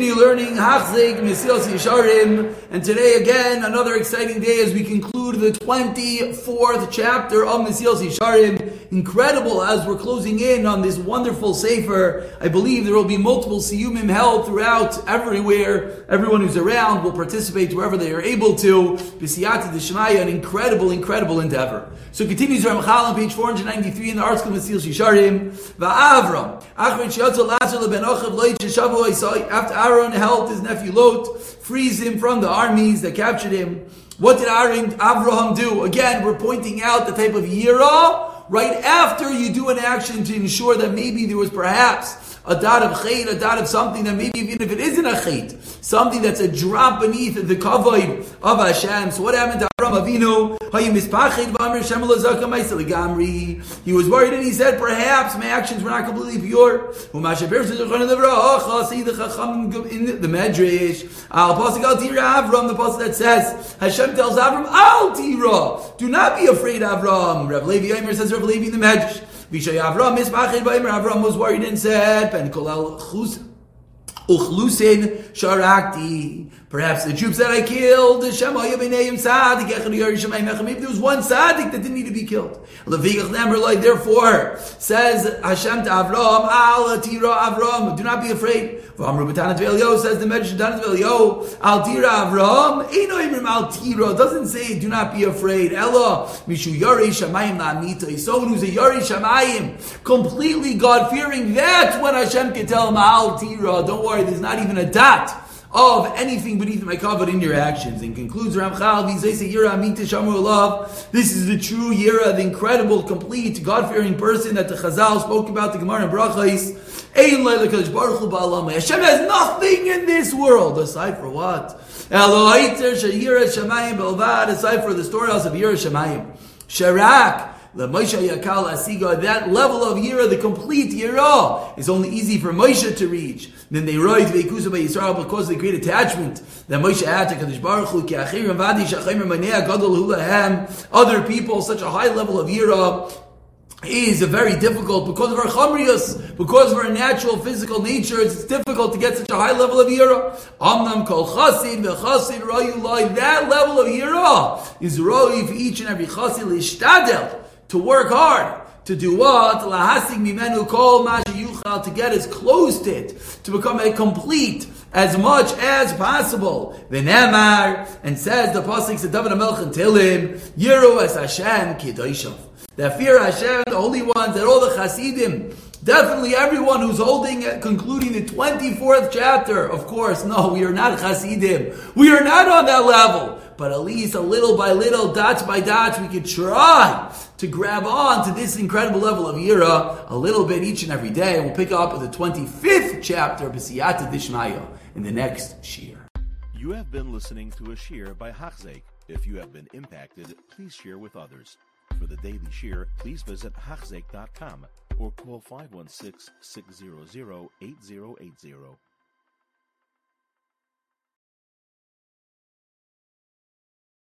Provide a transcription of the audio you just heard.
Continue learning Hachzik Mesilas Yesharim, and today again another exciting day as we conclude the 24th chapter of Mesilas Yesharim. Incredible as we're closing in on this wonderful sefer. I believe there will be multiple siyumim held throughout everywhere. Everyone who's around will participate wherever they are able to. B'siyata Deshmaya, an incredible, incredible endeavor. So continues Ramchal on page 493 in the Artscroll Mesilas Yesharim. Va'avram, After Avram helped his nephew Lot freeze him from the armies that captured him. What did Aaron Avraham do? Again, we're pointing out the type of yira uh, right after you do an action to ensure that maybe there was perhaps a dot of chait, a dot of something that maybe even if it isn't a chait, something that's a drop beneath the kavod of Hashem. So what happened to Avram Avinu? He was worried and he said, perhaps my actions were not completely pure. See the Medrash. Al Tira Avram, the Pasuk that says, Hashem tells Avram, Al Tira, do not be afraid, Avram. Rav Levi Aimer says, Rav Levi in the Medrash. Avram was worried and said, Ben Kolal Chus Uchlusin Sharakti. Perhaps the troops that I killed, there was one Sadik that didn't need to be killed. Therefore, says Hashem to Avram, Al Tira Avram, do not be afraid. Says the Medrash Al Tira Avram, Al Tira, doesn't say do not be afraid. Ella, Mishu Yari Shamayim La'amita. Someone who's a Yari Shamayim, completely God fearing, that's when Hashem can tell him Al Tira. Don't worry, there's not even a dot of anything beneath my kavod in your actions. And concludes Ramchal, this is the true Yira, the incredible, complete, God-fearing person that the Chazal spoke about, the Gemara and Brachais. Hashem has nothing in this world, aside for what? Aside for the storehouse of Yira Shemayim. Sharak, the Moshe Yakal Asiga, that level of Yira, the complete Yira, is only easy for Moshe to reach. Then they write Veikusa by Yisrael because of the great attachment that Moshe had to Kadosh Baruch Hu, Ki Achirim Vadi Shachim Manea Gadol Hulahem, other people, such a high level of Yira, is very difficult because of our chamrius, because of our natural physical nature. It's difficult to get such a high level of yira. Amnam kol chasid vechasid rayu That level of yira is roi for each and every chasid lishtadel to work hard. To do what? Lahasig mimenu kol yuchal to get as close to it, to become a complete as much as possible. V'nemar, and says the pasuk to David HaMelech and Tilim, Yiru es Hashem kidoishav. That fear Hashem, the holy ones, that all the Hasidim, Definitely everyone who's holding, concluding the 24th chapter. Of course, no, we are not Hasidim. We are not on that level. But at least a little by little, dots by dots, we could try to grab on to this incredible level of Yira a little bit each and every day. We'll pick up the 25th chapter of B'siyata Dishmaya in the next Shiur. You have been listening to a Shiur by Hachzeik. If you have been impacted, please share with others. For the daily Shiur, please visit Hachzeik.com or call 516 600 8080.